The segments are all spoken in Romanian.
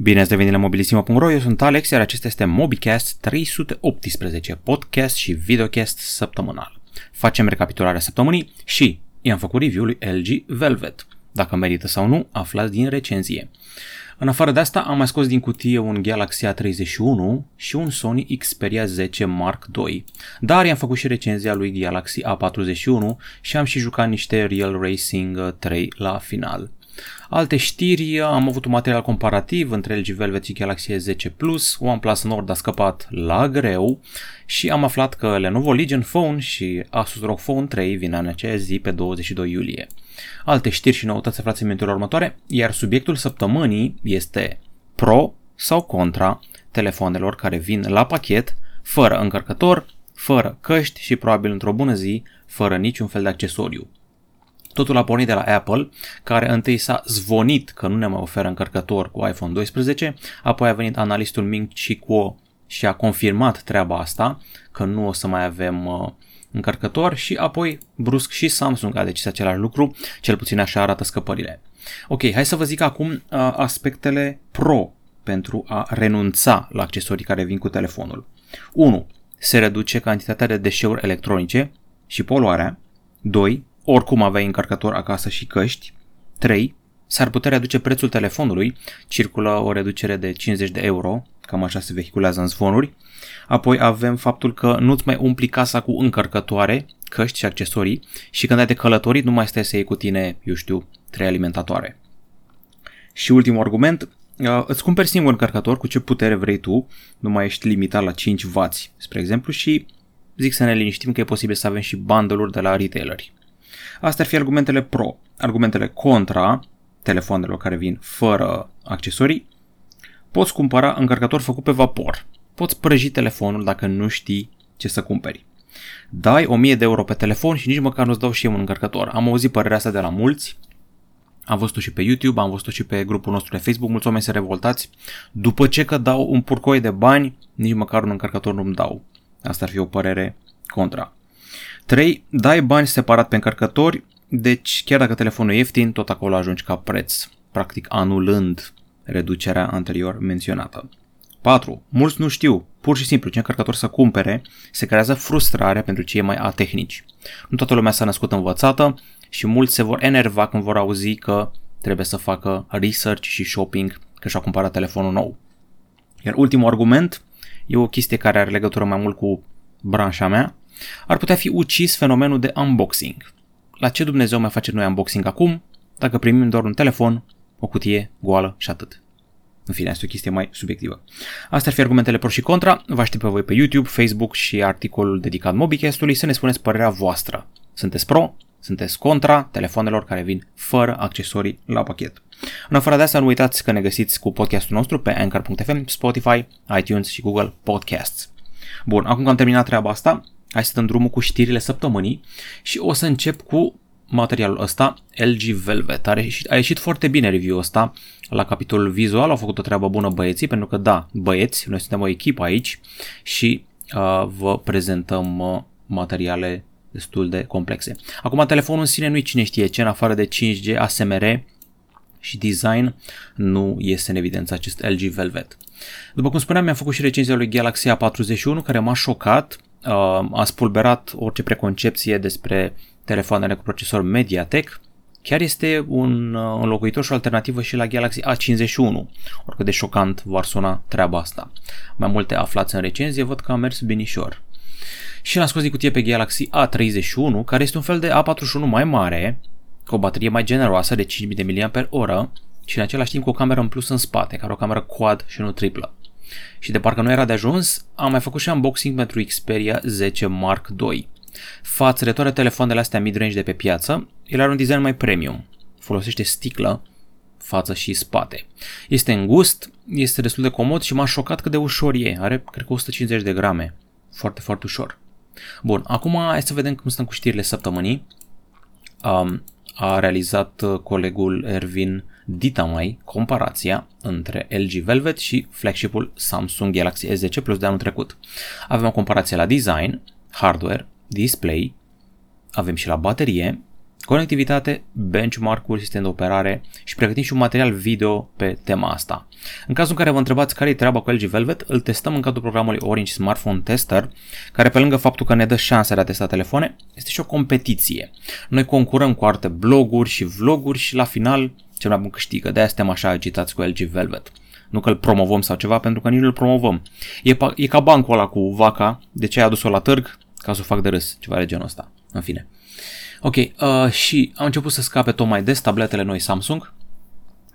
Bine ați revenit la mobilisimo.ro, eu sunt Alex, iar acesta este MobiCast 318, podcast și videocast săptămânal. Facem recapitularea săptămânii și i-am făcut review lui LG Velvet. Dacă merită sau nu, aflați din recenzie. În afară de asta, am mai scos din cutie un Galaxy A31 și un Sony Xperia 10 Mark II. Dar i-am făcut și recenzia lui Galaxy A41 și am și jucat niște Real Racing 3 la final. Alte știri, am avut un material comparativ între LG Velvet și Galaxy S10 Plus, OnePlus Nord a scăpat la greu și am aflat că Lenovo Legion Phone și Asus ROG Phone 3 vin în aceeași zi pe 22 iulie. Alte știri și noutăți aflați în minutele următoare, iar subiectul săptămânii este pro sau contra telefonelor care vin la pachet, fără încărcător, fără căști și probabil într-o bună zi, fără niciun fel de accesoriu. Totul a pornit de la Apple, care întâi s-a zvonit că nu ne mai oferă încărcător cu iPhone 12, apoi a venit analistul Ming Chi Kuo și a confirmat treaba asta, că nu o să mai avem uh, încărcător și apoi brusc și Samsung a decis același lucru, cel puțin așa arată scăpările. Ok, hai să vă zic acum uh, aspectele pro pentru a renunța la accesorii care vin cu telefonul. 1. Se reduce cantitatea de deșeuri electronice și poluarea. 2 oricum aveai încărcător acasă și căști. 3. S-ar putea reduce prețul telefonului, circulă o reducere de 50 de euro, cam așa se vehiculează în zvonuri. Apoi avem faptul că nu-ți mai umpli casa cu încărcătoare, căști și accesorii și când ai de călătorit nu mai stai să iei cu tine, eu știu, trei alimentatoare. Și ultimul argument, uh, îți cumperi singur încărcător cu ce putere vrei tu, nu mai ești limitat la 5W, spre exemplu, și zic să ne liniștim că e posibil să avem și bundle-uri de la retaileri. Astea ar fi argumentele pro. Argumentele contra telefoanelor care vin fără accesorii. Poți cumpăra încărcător făcut pe vapor. Poți prăji telefonul dacă nu știi ce să cumperi. Dai 1000 de euro pe telefon și nici măcar nu-ți dau și eu un încărcător. Am auzit părerea asta de la mulți, am văzut și pe YouTube, am văzut și pe grupul nostru de Facebook, mulți oameni se revoltați. După ce că dau un purcoi de bani, nici măcar un încărcător nu-mi dau. Asta ar fi o părere contra. 3. Dai bani separat pe încărcători, deci chiar dacă telefonul e ieftin, tot acolo ajungi ca preț, practic anulând reducerea anterior menționată. 4. Mulți nu știu, pur și simplu, ce încărcător să cumpere, se creează frustrare pentru cei mai atehnici. Nu toată lumea s-a născut învățată și mulți se vor enerva când vor auzi că trebuie să facă research și shopping că și-a cumpărat telefonul nou. Iar ultimul argument e o chestie care are legătură mai mult cu branșa mea, ar putea fi ucis fenomenul de unboxing. La ce Dumnezeu mai face noi unboxing acum, dacă primim doar un telefon, o cutie goală și atât. În fine, asta e o chestie mai subiectivă. Astea ar fi argumentele pro și contra. Vă aștept pe voi pe YouTube, Facebook și articolul dedicat Mobicastului să ne spuneți părerea voastră. Sunteți pro? Sunteți contra telefonelor care vin fără accesorii la pachet. În afară de asta, nu uitați că ne găsiți cu podcastul nostru pe Anchor.fm, Spotify, iTunes și Google Podcasts. Bun, acum că am terminat treaba asta, Hai să dăm drumul cu știrile săptămânii și o să încep cu materialul ăsta, LG Velvet. A ieșit, a ieșit foarte bine review-ul ăsta la capitolul vizual, au făcut o treabă bună băieții, pentru că da, băieți, noi suntem o echipă aici și uh, vă prezentăm uh, materiale destul de complexe. Acum, telefonul în sine nu-i cine știe ce, în afară de 5G, ASMR și design, nu iese în evidență acest LG Velvet. După cum spuneam, mi-am făcut și recenzia lui Galaxy A41, care m-a șocat, uh, a spulberat orice preconcepție despre telefoanele cu procesor MediaTek. Chiar este un uh, înlocuitor și o alternativă și la Galaxy A51, oricât de șocant v-ar suna treaba asta. Mai multe aflați în recenzie, văd că a mers binișor. Și l-am scos din cutie pe Galaxy A31, care este un fel de A41 mai mare, cu o baterie mai generoasă de 5000 mAh și în același timp cu o cameră în plus în spate, care o cameră quad și nu triplă. Și de parcă nu era de ajuns, am mai făcut și unboxing pentru Xperia 10 Mark II. Față de toate telefoanele astea mid-range de pe piață, el are un design mai premium. Folosește sticlă, față și spate. Este îngust, este destul de comod și m-a șocat cât de ușor e. Are, cred că 150 de grame. Foarte, foarte ușor. Bun, acum hai să vedem cum stăm cu știrile săptămânii. Um, a realizat uh, colegul Ervin Ditamai comparația între LG Velvet și flagshipul Samsung Galaxy S10 Plus de anul trecut. Avem o comparație la design, hardware, display, avem și la baterie, conectivitate, benchmark-uri, sistem de operare și pregătim și un material video pe tema asta. În cazul în care vă întrebați care e treaba cu LG Velvet, îl testăm în cadrul programului Orange Smartphone Tester, care pe lângă faptul că ne dă șansa de a testa telefoane, este și o competiție. Noi concurăm cu alte bloguri și vloguri și la final cel mai bun câștigă. De-aia suntem așa agitați cu LG Velvet. Nu că îl promovăm sau ceva, pentru că nici nu îl promovăm. E, e ca bancul ăla cu vaca, de ce ai adus-o la târg? Ca să o fac de râs, ceva de genul ăsta. În fine. Ok, uh, și am început să scape tot mai des tabletele noi Samsung.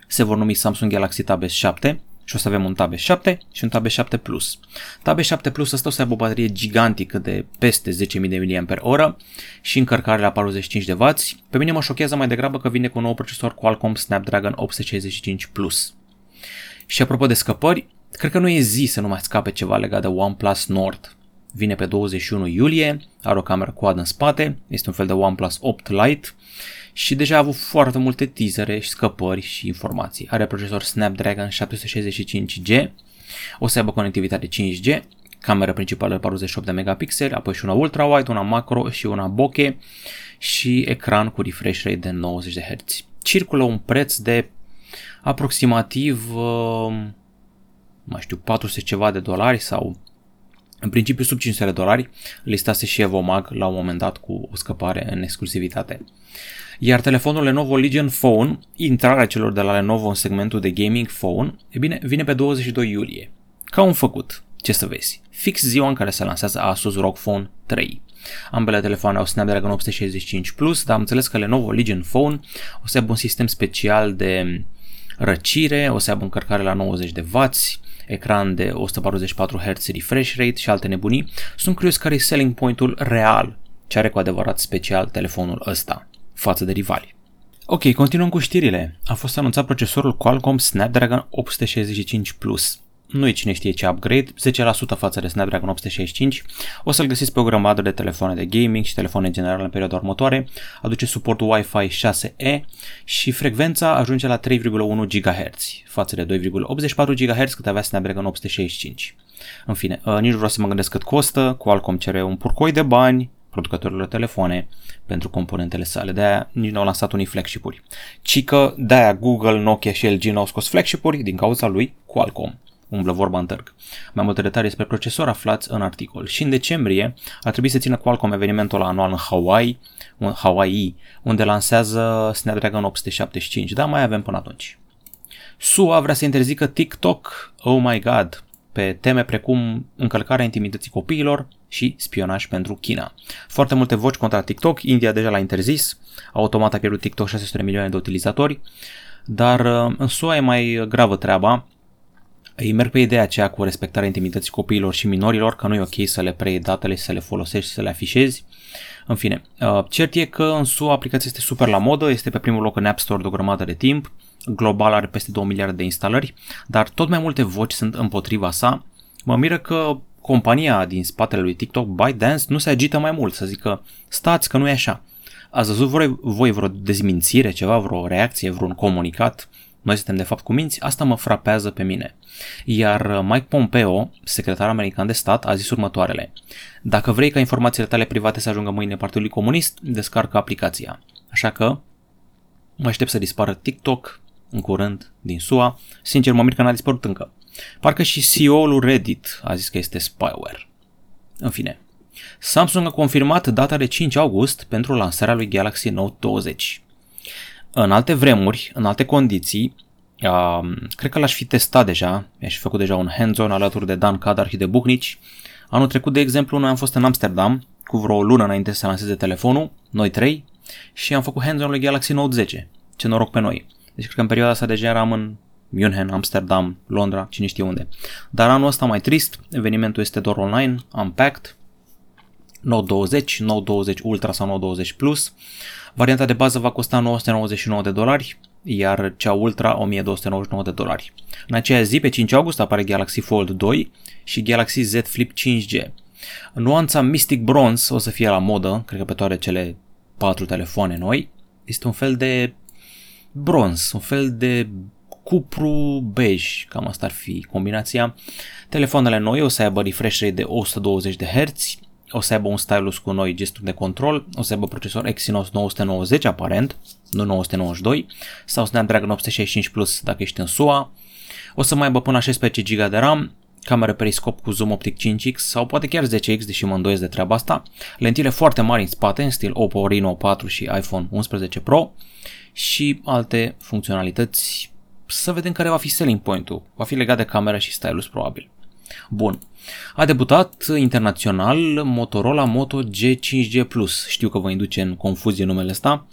Se vor numi Samsung Galaxy Tab S7 și o să avem un Tab S7 și un Tab S7 Plus. Tab S7 Plus ăsta o să aibă o baterie gigantică de peste 10.000 de mAh și încărcare la 45 de W. Pe mine mă șochează mai degrabă că vine cu un nou procesor Qualcomm Snapdragon 865 Plus. Și apropo de scăpări, cred că nu e zi să nu mai scape ceva legat de OnePlus Nord vine pe 21 iulie, are o cameră quad în spate, este un fel de OnePlus 8 Lite și deja a avut foarte multe teasere și scăpări și informații. Are procesor Snapdragon 765G, o să aibă conectivitate 5G, camera principală 48 de megapixeli, apoi și una ultra-wide, una macro și una bokeh și ecran cu refresh rate de 90 de Hz. Circulă un preț de aproximativ, uh, mai știu, 400 ceva de dolari sau în principiu sub 500 de dolari, listase și Evomag la un moment dat cu o scăpare în exclusivitate. Iar telefonul Lenovo Legion Phone, intrarea celor de la Lenovo în segmentul de gaming phone, e bine, vine pe 22 iulie. Ca un făcut, ce să vezi, fix ziua în care se lansează Asus ROG Phone 3. Ambele telefoane au Snapdragon 865 Plus, dar am înțeles că Lenovo Legion Phone o să aibă un sistem special de răcire, o să aibă încărcare la 90 de W, ecran de 144 Hz refresh rate și alte nebunii, sunt curios care e selling point-ul real ce are cu adevărat special telefonul ăsta față de rivali. Ok, continuăm cu știrile. A fost anunțat procesorul Qualcomm Snapdragon 865 Plus nu e cine știe ce upgrade, 10% față de Snapdragon 865, o să-l găsiți pe o grămadă de telefoane de gaming și telefoane generale în perioada următoare, aduce suportul Wi-Fi 6E și frecvența ajunge la 3,1 GHz față de 2,84 GHz cât avea Snapdragon 865. În fine, uh, nici nu vreau să mă gândesc cât costă, Qualcomm cere un purcoi de bani producătorilor telefoane pentru componentele sale, de-aia nici nu au lansat unii flagship-uri. Ci că de-aia Google, Nokia și LG n-au scos flagship-uri din cauza lui Qualcomm umblă vorba în târg. Mai multe detalii despre procesor aflați în articol. Și în decembrie ar trebui să țină Qualcomm evenimentul anual în Hawaii, Hawaii, unde lansează Snapdragon 875, dar mai avem până atunci. SUA vrea să interzică TikTok, oh my god, pe teme precum încălcarea intimității copiilor și spionaj pentru China. Foarte multe voci contra TikTok, India deja l-a interzis, automat a pierdut TikTok 600 de milioane de utilizatori, dar uh, în SUA e mai gravă treaba, îi merg pe ideea aceea cu respectarea intimității copiilor și minorilor, că nu e ok să le preiei datele, să le folosești, să le afișezi. În fine, uh, cert e că în SUA aplicația este super la modă, este pe primul loc în App Store de o grămadă de timp, global are peste 2 miliarde de instalări, dar tot mai multe voci sunt împotriva sa. Mă miră că compania din spatele lui TikTok, ByteDance, nu se agită mai mult, să zică stați că nu e așa. Ați văzut voi, voi vreo dezmințire, ceva, vreo reacție, vreun comunicat noi suntem de fapt cu minți, asta mă frapează pe mine. Iar uh, Mike Pompeo, secretar american de stat, a zis următoarele. Dacă vrei ca informațiile tale private să ajungă mâine Partidului Comunist, descarcă aplicația. Așa că mă aștept să dispară TikTok în curând din SUA. Sincer, mă mir că n-a dispărut încă. Parcă și CEO-ul Reddit a zis că este spyware. În fine, Samsung a confirmat data de 5 august pentru lansarea lui Galaxy Note 20. În alte vremuri, în alte condiții, uh, cred că l-aș fi testat deja, mi-aș fi făcut deja un hands-on alături de Dan Cadar și de Buhnici. Anul trecut, de exemplu, noi am fost în Amsterdam cu vreo lună înainte să lanseze telefonul, noi trei, și am făcut hands-on lui Galaxy Note 10. Ce noroc pe noi. Deci cred că în perioada asta deja eram în München, Amsterdam, Londra, cine știe unde. Dar anul ăsta mai trist, evenimentul este doar online, unpacked, Note 20, Note 20 Ultra sau Note 20 Plus. Varianta de bază va costa 999 de dolari, iar cea Ultra 1299 de dolari. În aceea zi, pe 5 august, apare Galaxy Fold 2 și Galaxy Z Flip 5G. Nuanța Mystic Bronze o să fie la modă, cred că pe toate cele patru telefoane noi. Este un fel de bronz, un fel de cupru bej, cam asta ar fi combinația. Telefoanele noi o să aibă refresh rate de 120 de Hz, o să aibă un stylus cu noi gesturi de control, o să aibă procesor Exynos 990 aparent, nu 992, sau Snapdragon 865 Plus dacă ești în SUA, o să mai aibă până la 16 GB de RAM, cameră periscop cu zoom optic 5x sau poate chiar 10x, deși mă îndoiesc de treaba asta, lentile foarte mari în spate, în stil Oppo Reno 4 și iPhone 11 Pro și alte funcționalități. Să vedem care va fi selling point-ul. Va fi legat de camera și stylus probabil. Bun. A debutat internațional Motorola Moto G5G Plus. Știu că vă induce în confuzie numele ăsta.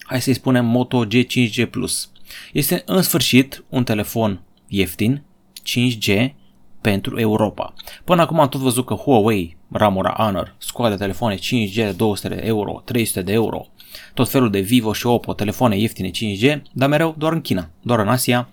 Hai să-i spunem Moto G5G Plus. Este în sfârșit un telefon ieftin, 5G, pentru Europa. Până acum am tot văzut că Huawei, ramura Honor, scoate telefoane 5G de 200 de euro, 300 de euro, tot felul de Vivo și Oppo, telefoane ieftine 5G, dar mereu doar în China, doar în Asia,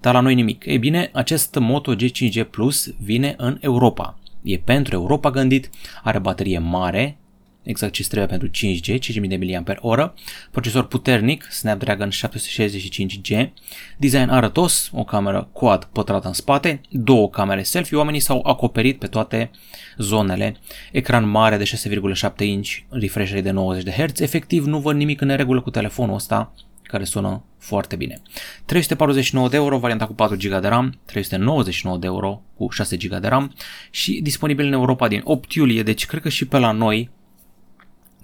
dar la noi nimic. Ei bine, acest Moto G5G Plus vine în Europa. E pentru Europa gândit, are baterie mare, exact ce trebuie pentru 5G, 5000 de mAh, procesor puternic, Snapdragon 765G, design arătos, o cameră quad pătrată în spate, două camere selfie, oamenii s-au acoperit pe toate zonele, ecran mare de 6,7 inch, refresh rate de 90 de Hz, efectiv nu văd nimic în neregulă cu telefonul ăsta, care sună foarte bine. 349 de euro, varianta cu 4 GB de RAM, 399 de euro cu 6 GB de RAM și disponibil în Europa din 8 iulie, deci cred că și pe la noi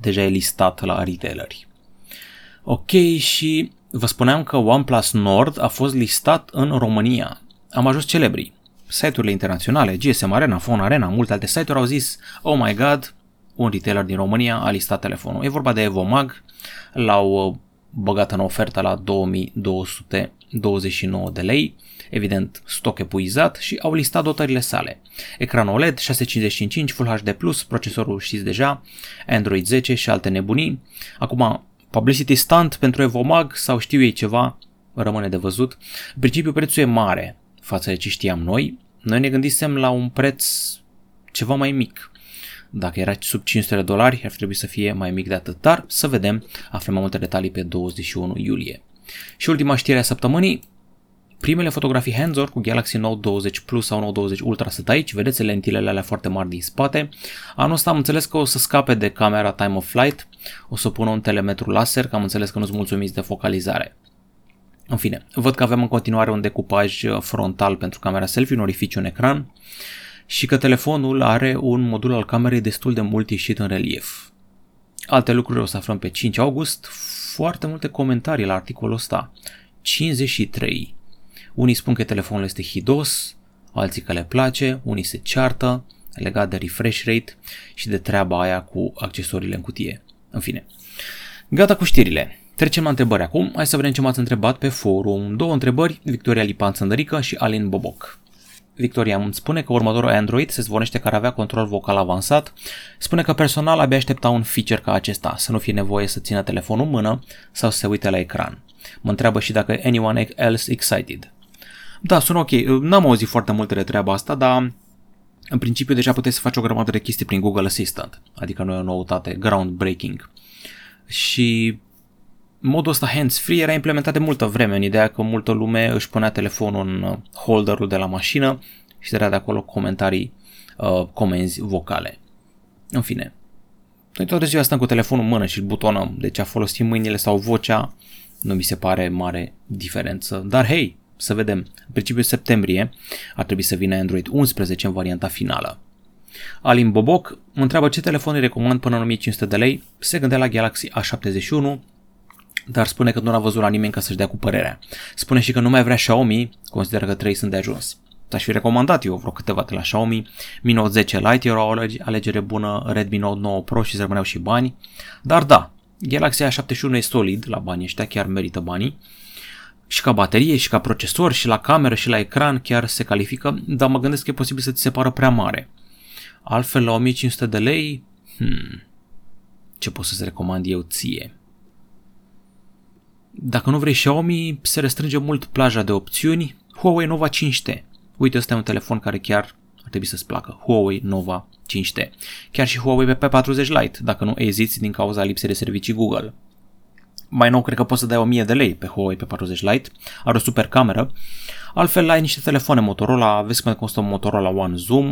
deja e listat la retaileri. Ok, și vă spuneam că OnePlus Nord a fost listat în România. Am ajuns celebri. Site-urile internaționale, GSM Arena, Phone Arena, multe alte site-uri au zis, oh my god, un retailer din România a listat telefonul. E vorba de Evomag, l-au uh, băgat în ofertă la 2229 de lei, evident stoc epuizat și au listat dotările sale. Ecran OLED, 655 Full HD+, procesorul știți deja, Android 10 și alte nebunii. Acum, publicity stunt pentru Evomag sau știu ei ceva, rămâne de văzut. În principiu prețul e mare față de ce știam noi. Noi ne gândisem la un preț ceva mai mic. Dacă era sub 500 de dolari, ar trebui să fie mai mic de atât, dar să vedem, aflăm mai multe detalii pe 21 iulie. Și ultima știre a săptămânii, Primele fotografii hands cu Galaxy Note 20 Plus sau Note 20 Ultra sunt aici, vedeți lentilele alea foarte mari din spate. Anul ăsta am înțeles că o să scape de camera time of flight, o să pună un telemetru laser, că am înțeles că nu sunt mulțumiți de focalizare. În fine, văd că avem în continuare un decupaj frontal pentru camera selfie, un orificiu în ecran și că telefonul are un modul al camerei destul de mult ieșit în relief. Alte lucruri o să aflăm pe 5 august, foarte multe comentarii la articolul ăsta. 53. Unii spun că telefonul este hidos, alții că le place, unii se ceartă legat de refresh rate și de treaba aia cu accesoriile în cutie. În fine. Gata cu știrile. Trecem la întrebări acum. Hai să vedem ce m-ați întrebat pe forum. Două întrebări, Victoria Lipan Țăndărică și Alin Boboc. Victoria îmi spune că următorul Android se zvonește că ar avea control vocal avansat. Spune că personal abia aștepta un feature ca acesta, să nu fie nevoie să țină telefonul în mână sau să se uite la ecran. Mă întreabă și dacă anyone else excited. Da, sună ok. N-am auzit foarte multe de treaba asta, dar în principiu deja puteți să faci o grămadă de chestii prin Google Assistant, adică nu e o noutate, groundbreaking. Și modul ăsta hands-free era implementat de multă vreme, în ideea că multă lume își punea telefonul în holderul de la mașină și dădea de acolo comentarii, uh, comenzi vocale. În fine, noi toată ziua stăm cu telefonul în mână și butonăm, deci a folosi mâinile sau vocea nu mi se pare mare diferență. Dar hei, să vedem. În principiu septembrie ar trebui să vină Android 11 în varianta finală. Alin Boboc mă întreabă ce telefon îi recomand până în 1500 de lei. Se gândea la Galaxy A71, dar spune că nu a văzut la nimeni ca să-și dea cu părerea. Spune și că nu mai vrea Xiaomi, consideră că 3 sunt de ajuns. Aș fi recomandat eu vreo câteva de la Xiaomi. Mi Note 10 Lite era o alegere bună, Redmi Note 9 Pro și rămâneau și bani. Dar da, Galaxy A71 e solid la banii ăștia, chiar merită banii și ca baterie, și ca procesor, și la cameră, și la ecran chiar se califică, dar mă gândesc că e posibil să ți se pară prea mare. Altfel, la 1500 de lei, hmm, ce pot să-ți recomand eu ție? Dacă nu vrei Xiaomi, se restrânge mult plaja de opțiuni. Huawei Nova 5T. Uite, ăsta e un telefon care chiar ar trebui să-ți placă. Huawei Nova 5T. Chiar și Huawei P40 Lite, dacă nu eziți din cauza lipsei de servicii Google. Mai nou, cred că poți să dai 1000 de lei pe Huawei pe 40 Lite. Are o super cameră. Altfel, ai niște telefoane Motorola. Vezi cum costă un Motorola One Zoom.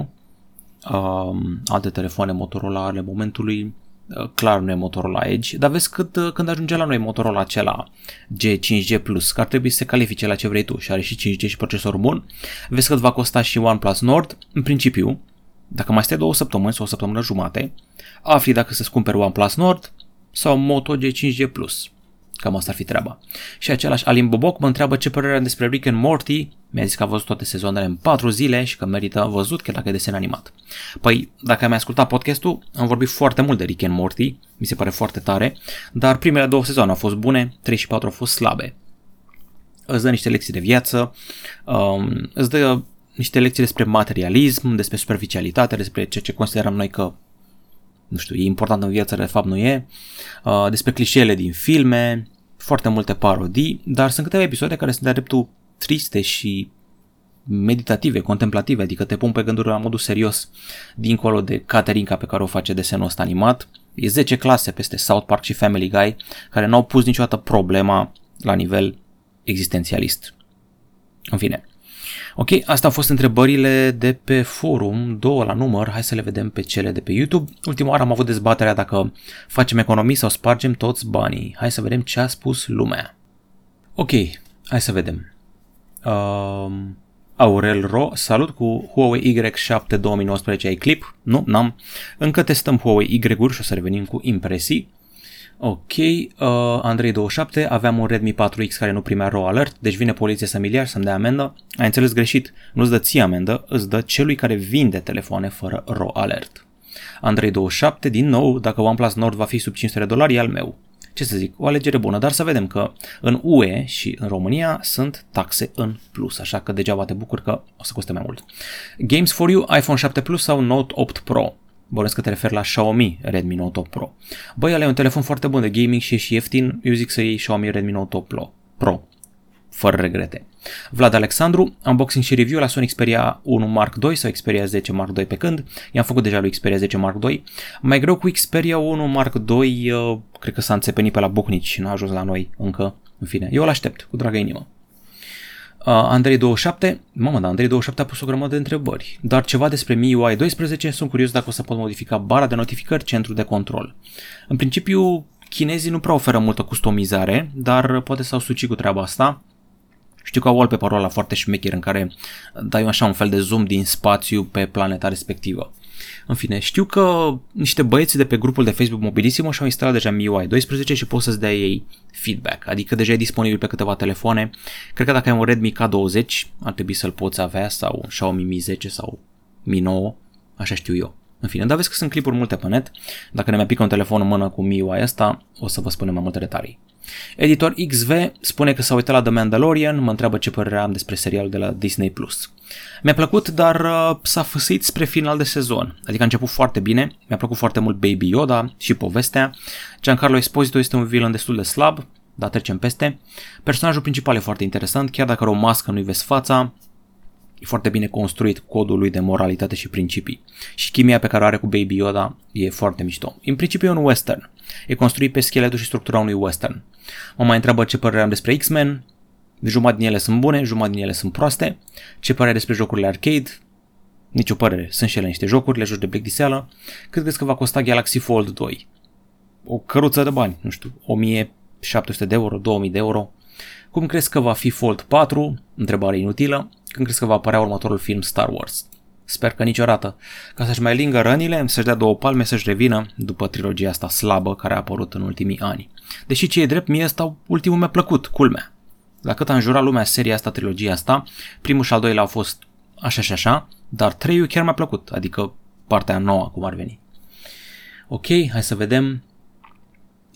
uh, alte telefoane Motorola ale momentului, uh, clar nu e Motorola Edge, dar vezi cât, uh, când ajunge la noi Motorola acela G5G Plus, că ar trebui să se califice la ce vrei tu și are și 5G și procesor bun, vezi cât va costa și OnePlus Nord, în principiu, dacă mai stai două săptămâni sau o săptămână jumate, afli dacă să-ți cumperi OnePlus Nord sau Moto G5G Plus. Cam asta ar fi treaba. Și același Alin Boboc mă întreabă ce părere am despre Rick and Morty. Mi-a zis că a văzut toate sezoanele în 4 zile și că merită văzut chiar dacă e desen animat. Păi, dacă ai ascultat podcastul, am vorbit foarte mult de Rick and Morty, mi se pare foarte tare, dar primele două sezoane au fost bune, 3 și 4 au fost slabe. Îți dă niște lecții de viață, um, îți dă niște lecții despre materialism, despre superficialitate, despre ceea ce considerăm noi că nu știu, e important în viață, de fapt nu e, uh, despre clișeele din filme, foarte multe parodii, dar sunt câteva episoade care sunt de dreptul triste și meditative, contemplative, adică te pun pe gânduri la modul serios, dincolo de Caterinca pe care o face desenul ăsta animat. E 10 clase peste South Park și Family Guy care n-au pus niciodată problema la nivel existențialist. În fine, Ok, asta au fost întrebările de pe forum, două la număr, hai să le vedem pe cele de pe YouTube. Ultima oară am avut dezbaterea dacă facem economii sau spargem toți banii. Hai să vedem ce a spus lumea. Ok, hai să vedem. Um, Aurel Ro, salut cu Huawei Y7 2019, ai clip? Nu, n-am. Încă testăm Huawei Y-uri și o să revenim cu impresii. Ok, uh, Andrei27, aveam un Redmi 4X care nu primea RAW alert, deci vine poliția să miliar să-mi dea amendă. Ai înțeles greșit, nu-ți dă ție amendă, îți dă celui care vinde telefoane fără RAW alert. Andrei27, din nou, dacă OnePlus Nord va fi sub 500 de dolari, e al meu. Ce să zic, o alegere bună, dar să vedem că în UE și în România sunt taxe în plus, așa că degeaba te bucur că o să coste mai mult. Games for you, iPhone 7 Plus sau Note 8 Pro? Bănesc că te referi la Xiaomi Redmi Note 8 Pro. Băi, ăla e un telefon foarte bun de gaming și e și ieftin. Eu zic să iei Xiaomi Redmi Note 8 Pro. Pro. Fără regrete. Vlad Alexandru, unboxing și review la Sony Xperia 1 Mark II sau Xperia 10 Mark II pe când. I-am făcut deja lui Xperia 10 Mark II. Mai greu cu Xperia 1 Mark II, uh, cred că s-a înțepenit pe la Bucnici și n-a ajuns la noi încă. În fine, eu îl aștept cu dragă inimă. Uh, Andrei27, mamă, da, Andrei27 a pus o grămadă de întrebări, dar ceva despre MIUI 12, sunt curios dacă o să pot modifica bara de notificări, centru de control. În principiu, chinezii nu prea oferă multă customizare, dar poate s-au sucit cu treaba asta. Știu că au wallpaper-ul ăla foarte șmecher în care dai așa un fel de zoom din spațiu pe planeta respectivă. În fine, știu că niște băieți de pe grupul de Facebook Mobilissimo și-au instalat deja MIUI 12 și poți să-ți dea ei feedback, adică deja e disponibil pe câteva telefoane. Cred că dacă ai un Redmi K20 ar trebui să-l poți avea sau un Xiaomi Mi 10 sau Mi 9, așa știu eu. În fine, dar vezi că sunt clipuri multe pe net. Dacă ne mai pică un telefon în mână cu MIUI ăsta, o să vă spunem mai multe detalii. Editor XV spune că s-a uitat la The Mandalorian, mă întreabă ce părere am despre serialul de la Disney+. Plus. Mi-a plăcut, dar uh, s-a fâsit spre final de sezon. Adică a început foarte bine, mi-a plăcut foarte mult Baby Yoda și povestea. Giancarlo Esposito este un villain destul de slab, dar trecem peste. Personajul principal e foarte interesant, chiar dacă are o mască nu-i vezi fața, E foarte bine construit codul lui de moralitate și principii. Și chimia pe care o are cu Baby Yoda e foarte mișto. În principiu e un western. E construit pe scheletul și structura unui western. Mă mai întreabă ce părere am despre X-Men. Jumătate din ele sunt bune, jumătate din ele sunt proaste. Ce părere despre jocurile arcade? Nici o părere. Sunt și ele niște jocuri, le joci de plictiseală. Cât crezi că va costa Galaxy Fold 2? O căruță de bani, nu știu, 1700 de euro, 2000 de euro. Cum crezi că va fi Fold 4? Întrebare inutilă. Când crezi că va apărea următorul film Star Wars? Sper că niciodată. Ca să-și mai lingă rănile, să-și dea două palme, să-și revină după trilogia asta slabă care a apărut în ultimii ani. Deși ce e drept, mie asta ultimul mi-a plăcut, culmea. La cât a înjurat lumea seria asta, trilogia asta, primul și al doilea au fost așa și așa, dar treiul chiar mi-a plăcut, adică partea nouă, cum ar veni. Ok, hai să vedem.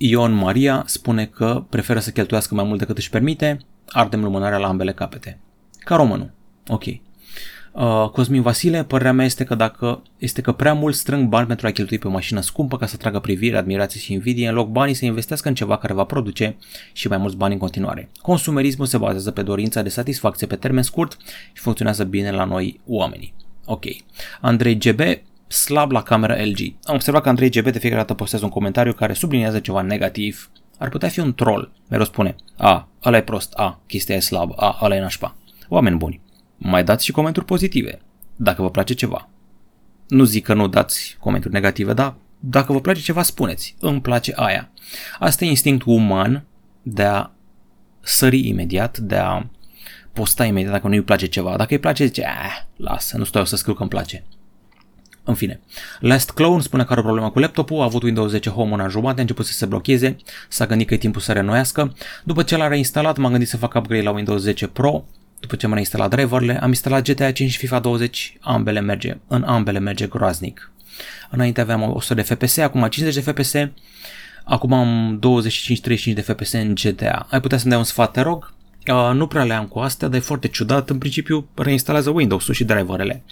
Ion Maria spune că preferă să cheltuiască mai mult decât își permite, ardem lumânarea la ambele capete. Ca românul. Ok. Uh, Cosmin Vasile, părerea mea este că dacă este că prea mult strâng bani pentru a cheltui pe o mașină scumpă ca să tragă privire, admirație și invidie, în loc banii să investească în ceva care va produce și mai mulți bani în continuare. Consumerismul se bazează pe dorința de satisfacție pe termen scurt și funcționează bine la noi oamenii. Ok. Andrei GB, slab la camera LG. Am observat că Andrei GB de fiecare dată postează un comentariu care subliniază ceva negativ. Ar putea fi un troll. Mereu spune, a, ăla e prost, a, chestia e slab, a, ăla e nașpa. Oameni buni, mai dați și comentarii pozitive, dacă vă place ceva. Nu zic că nu dați comentarii negative, dar dacă vă place ceva, spuneți. Îmi place aia. Asta e instinctul uman de a sări imediat, de a posta imediat dacă nu îi place ceva. Dacă îi place, zice, ah, lasă, nu stau eu să scriu că îmi place. În fine, Last Clone spune că are o problemă cu laptopul, a avut Windows 10 Home un an jumate, a început să se blocheze, s-a gândit că e timpul să renoiască. După ce l-a reinstalat, m-am gândit să fac upgrade la Windows 10 Pro, după ce am reinstalat driverele, am instalat GTA 5 și FIFA 20, ambele merge, în ambele merge groaznic. Înainte aveam 100 de FPS, acum 50 de FPS, acum am 25-35 de FPS în GTA. Ai putea să-mi dai un sfat, te rog? Uh, nu prea le am cu astea, dar e foarte ciudat. În principiu, reinstalează Windows-ul și driverele.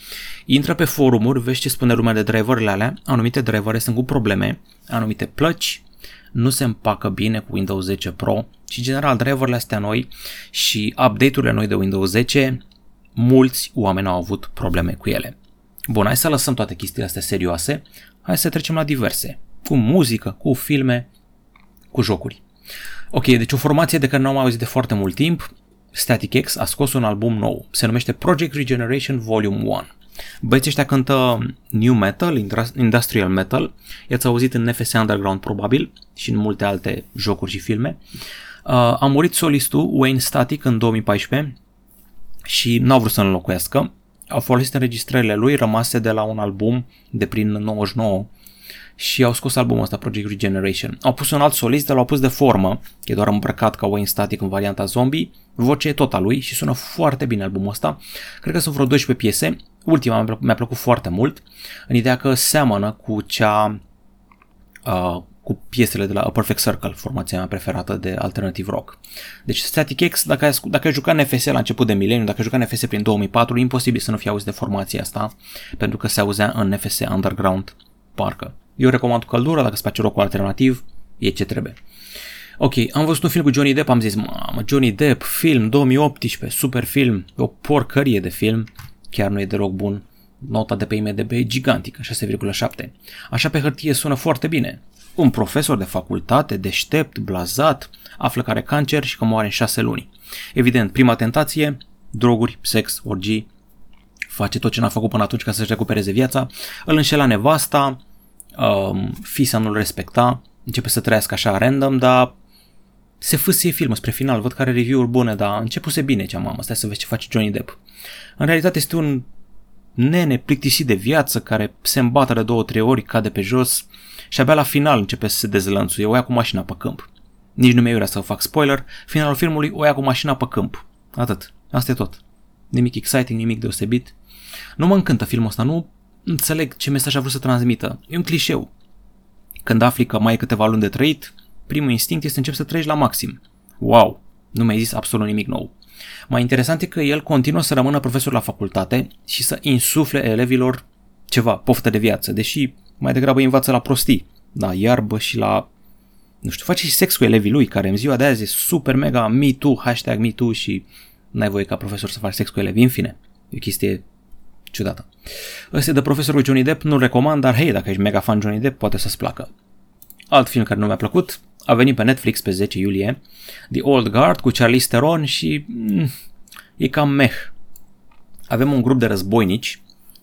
Intră pe forumuri, vezi ce spune lumea de driverele alea. Anumite drivere sunt cu probleme, anumite plăci nu se împacă bine cu Windows 10 Pro și, general, driverele astea noi și update-urile noi de Windows 10, mulți oameni au avut probleme cu ele. Bun, hai să lăsăm toate chestiile astea serioase, hai să trecem la diverse, cu muzică, cu filme, cu jocuri. Ok, deci o formație de care nu am auzit de foarte mult timp, Static X a scos un album nou, se numește Project Regeneration Volume 1. Băieții ăștia cântă new metal, industrial metal, i-ați auzit în NFS Underground probabil și în multe alte jocuri și filme. Uh, a murit solistul Wayne Static în 2014 și n-au vrut să înlocuiască. Au folosit înregistrările lui rămase de la un album de prin 99 și au scos albumul ăsta, Project Regeneration. Au pus un alt solist, dar l-au pus de formă, e doar îmbrăcat ca Wayne Static în varianta zombie, voce tot a lui și sună foarte bine albumul ăsta. Cred că sunt vreo 12 piese, ultima mi-a plăcut, mi-a plăcut foarte mult, în ideea că seamănă cu cea uh, cu piesele de la A Perfect Circle, formația mea preferată de alternative rock. Deci Static X, dacă ai, dacă ai jucat NFS la început de mileniu, dacă ai jucat NFS prin 2004, e imposibil să nu fi auzit de formația asta, pentru că se auzea în NFS Underground, parcă. Eu recomand cu căldură, dacă îți place rock alternativ, e ce trebuie. Ok, am văzut un film cu Johnny Depp, am zis, mamă, Johnny Depp, film, 2018, super film, o porcărie de film, chiar nu e deloc bun. Nota de pe IMDB e gigantică, 6,7. Așa pe hârtie sună foarte bine. Un profesor de facultate, deștept, blazat, află că are cancer și că moare în 6 luni. Evident, prima tentație, droguri, sex, orgii, face tot ce n-a făcut până atunci ca să-și recupereze viața, îl înșela nevasta, um, fisa nu-l respecta, începe să trăiască așa random, dar se fâsie filmul spre final, văd că are review-uri bune, dar începuse bine cea mamă, stai să vezi ce face Johnny Depp. În realitate este un nene plictisit de viață care se îmbată de două, trei ori, cade pe jos și abia la final începe să se dezlănțuie, o ia cu mașina pe câmp. Nici nu mi-e să fac spoiler, finalul filmului o ia cu mașina pe câmp. Atât. Asta e tot. Nimic exciting, nimic deosebit. Nu mă încântă filmul ăsta, nu înțeleg ce mesaj a vrut să transmită. E un clișeu. Când afli că mai ai câteva luni de trăit, primul instinct este să începi să trăiești la maxim. Wow! Nu mi-ai zis absolut nimic nou. Mai interesant e că el continuă să rămână profesor la facultate și să insufle elevilor ceva, poftă de viață, deși mai degrabă îi învață la prostii, la iarbă și la nu știu, face și sex cu elevii lui, care în ziua de azi e super mega me too, hashtag me too și n-ai voie ca profesor să faci sex cu elevii, în fine. E o chestie ciudată. Ăsta de profesorul Johnny Depp, nu-l recomand, dar hei, dacă ești mega fan Johnny Depp, poate să-ți placă. Alt film care nu mi-a plăcut, a venit pe Netflix pe 10 iulie, The Old Guard cu Charlize Theron și mm, e cam meh. Avem un grup de războinici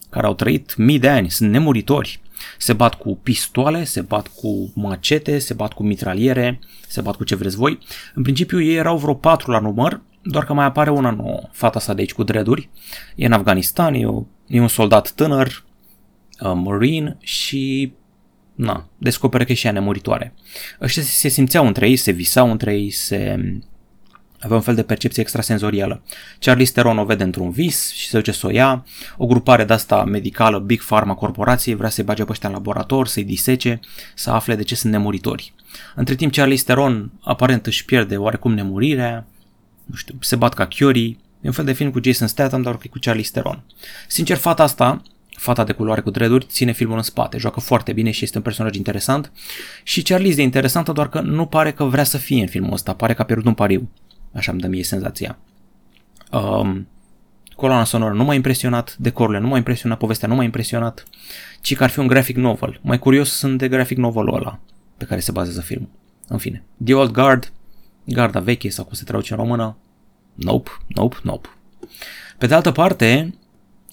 care au trăit mii de ani, sunt nemuritori, se bat cu pistoale, se bat cu macete, se bat cu mitraliere, se bat cu ce vreți voi. În principiu ei erau vreo patru la număr, doar că mai apare una nouă, fata asta de aici cu dreduri. E în Afganistan, e, o, e un soldat tânăr, uh, marine și na, descoperă că e și ea nemuritoare. Ăștia se simțeau între ei, se visau între ei, se avea un fel de percepție extrasenzorială. Charlie Theron o vede într-un vis și se duce să o ia. O grupare de asta medicală, Big Pharma corporație, vrea să-i bage pe ăștia în laborator, să-i disece, să afle de ce sunt nemuritori. Între timp, Charlie Theron aparent își pierde oarecum nemurirea, nu știu, se bat ca Chiori, e un fel de film cu Jason Statham, dar cu Charlie Theron. Sincer, fata asta fata de culoare cu dreaduri, ține filmul în spate, joacă foarte bine și este un personaj interesant. Și Charlize e interesantă, doar că nu pare că vrea să fie în filmul ăsta, pare că a pierdut un pariu. Așa îmi dă mie senzația. Um, coloana sonoră nu m-a impresionat, decorurile nu m-a impresionat, povestea nu m-a impresionat, ci că ar fi un graphic novel. Mai curios sunt de graphic novelul ăla pe care se bazează filmul. În fine, The Old Guard, garda veche sau cum se traduce în română, nope, nope, nope. Pe de altă parte,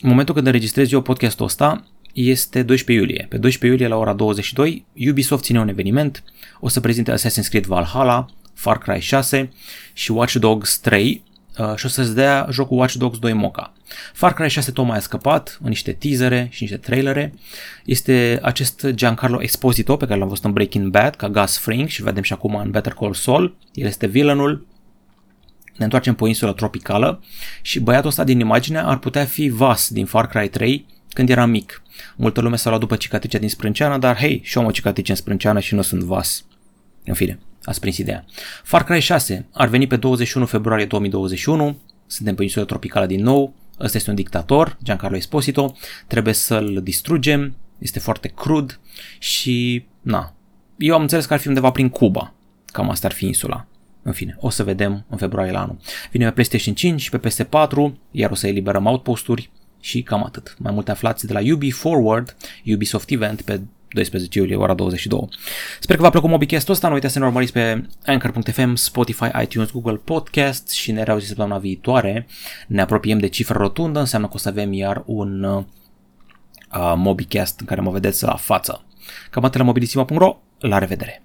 în momentul când înregistrez eu podcastul ăsta, este 12 iulie. Pe 12 iulie la ora 22, Ubisoft ține un eveniment, o să prezinte Assassin's Creed Valhalla, Far Cry 6 și Watch Dogs 3 uh, și o să-ți dea jocul Watch Dogs 2 Moca. Far Cry 6 tocmai a scăpat în niște teasere și niște trailere. Este acest Giancarlo Esposito pe care l-am văzut în Breaking Bad ca Gus Fring și vedem și acum în Better Call Saul. El este villainul. Ne întoarcem pe o insulă tropicală și băiatul ăsta din imagine ar putea fi Vas din Far Cry 3 când era mic. Multă lume s-a luat după cicatricea din sprânceană, dar hei, și eu am o cicatrice în sprânceană și nu sunt Vas. În fine, ați prins ideea. Far Cry 6 ar veni pe 21 februarie 2021, suntem pe insulă tropicală din nou, ăsta este un dictator, Giancarlo Esposito, trebuie să-l distrugem, este foarte crud și, na, eu am înțeles că ar fi undeva prin Cuba, cam asta ar fi insula. În fine, o să vedem în februarie la anul. Vine pe PlayStation 5 și pe PS4, iar o să eliberăm outposturi și cam atât. Mai multe aflați de la Ubi Forward, Ubisoft Event pe 12 iulie, ora 22. Sper că v-a plăcut MobiCast-ul ăsta, nu uitați să ne urmăriți pe Anchor.fm, Spotify, iTunes, Google Podcast și ne reauzim săptămâna viitoare. Ne apropiem de cifră rotundă, înseamnă că o să avem iar un uh, MobiCast în care mă vedeți la față. Cam atât la mobilisima.ro, la revedere!